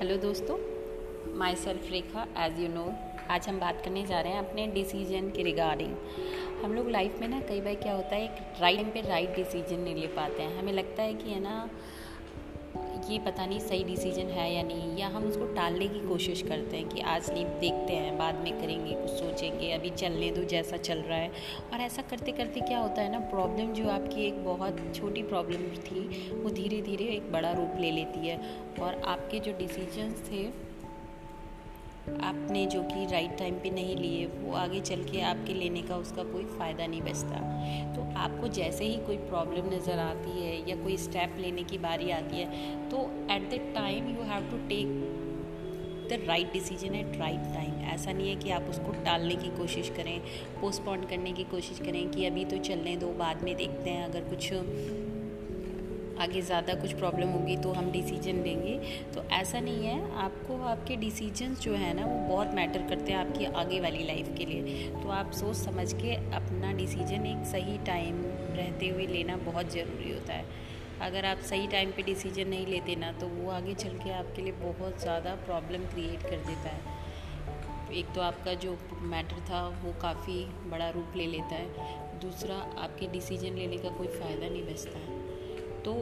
Hello दोस्तों myself Rekha as you know आज हम बात करने जा रहे हैं अपने डिसीज़न के रिगार्डिंग हम लोग लाइफ में ना कई बार क्या होता है, एक राइट टाइम पे राइट डिसीज़न नहीं ले पाते हैं। हमें लगता है कि है ना ये पता नहीं सही डिसीज़न है या नहीं, या हम उसको टालने की कोशिश करते हैं कि आज नहीं, देखते हैं, बाद में करेंगे, कुछ सोचेंगे, अभी चलने दो जैसा चल रहा है। और ऐसा करते करते क्या होता है ना प्रॉब्लम जो आपकी एक बहुत छोटी प्रॉब्लम थी, वो धीरे धीरे एक बड़ा रूप ले लेती है। और आपके जो डिसीज़न थे आपने जो कि राइट टाइम पे नहीं लिए, वो आगे चल के आपके लेने का उसका कोई फ़ायदा नहीं बचता। तो आपको जैसे ही कोई प्रॉब्लम नज़र आती है या कोई स्टेप लेने की बारी आती है तो at the time you have to take the right decision at right time ऐसा नहीं है कि आप उसको टालने की कोशिश करें पोस्टपोन करने की कोशिश करें कि अभी तो चलने दो, बाद में देखते हैं अगर कुछ आगे ज़्यादा कुछ प्रॉब्लम होगी तो हम डिसीज़न लेंगे। तो ऐसा नहीं है, आपको आपके डिसीजंस जो है ना, वो बहुत मैटर करते हैं आपकी आगे वाली लाइफ के लिए। तो आप सोच समझ के अपना डिसीज़न एक सही टाइम रहते हुए लेना बहुत ज़रूरी होता है। अगर आप सही टाइम पे डिसीज़न नहीं लेते ना तो वो आगे चल के आपके लिए बहुत ज़्यादा प्रॉब्लम क्रिएट कर देता है। एक तो आपका जो मैटर था, वो काफ़ी बड़ा रूप ले लेता है। दूसरा, आपके डिसीज़न लेने का कोई फ़ायदा नहीं बचता है। तो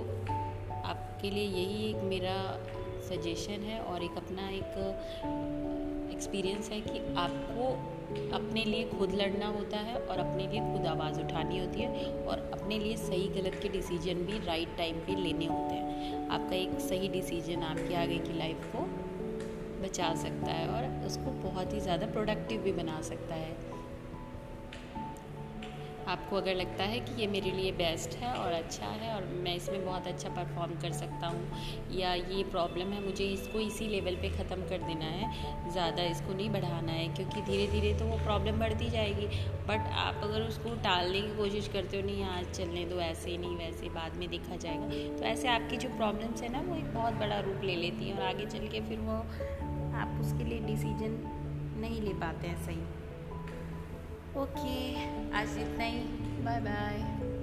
आपके लिए यही एक मेरा सजेशन है और एक अपना एक एक्सपीरियंस है कि आपको अपने लिए खुद लड़ना होता है और अपने लिए खुद आवाज़ उठानी होती है और अपने लिए सही गलत के डिसीज़न भी राइट टाइम पे लेने होते हैं। आपका एक सही डिसीज़न आपके आगे की लाइफ को बचा सकता है और उसको बहुत ही ज़्यादा प्रोडक्टिव भी बना सकता है। आपको अगर लगता है कि ये मेरे लिए बेस्ट है और अच्छा है और मैं इसमें बहुत अच्छा परफॉर्म कर सकता हूँ या ये प्रॉब्लम है, मुझे इसको इसी लेवल पे ख़त्म कर देना है, ज़्यादा इसको नहीं बढ़ाना है, क्योंकि धीरे धीरे तो वो प्रॉब्लम बढ़ती जाएगी। बट आप अगर उसको टालने की कोशिश करते हो, नहीं, आज चलने दो, ऐसे नहीं, वैसे बाद में देखा जाएगा। तो ऐसे आपकी जो प्रॉब्लम्स है ना, वो एक बहुत बड़ा रूप ले लेती हैं और आगे चल के फिर वो आप उसके लिए डिसीज़न नहीं ले पाते हैं सही। Ok, a gente tem. Bye bye.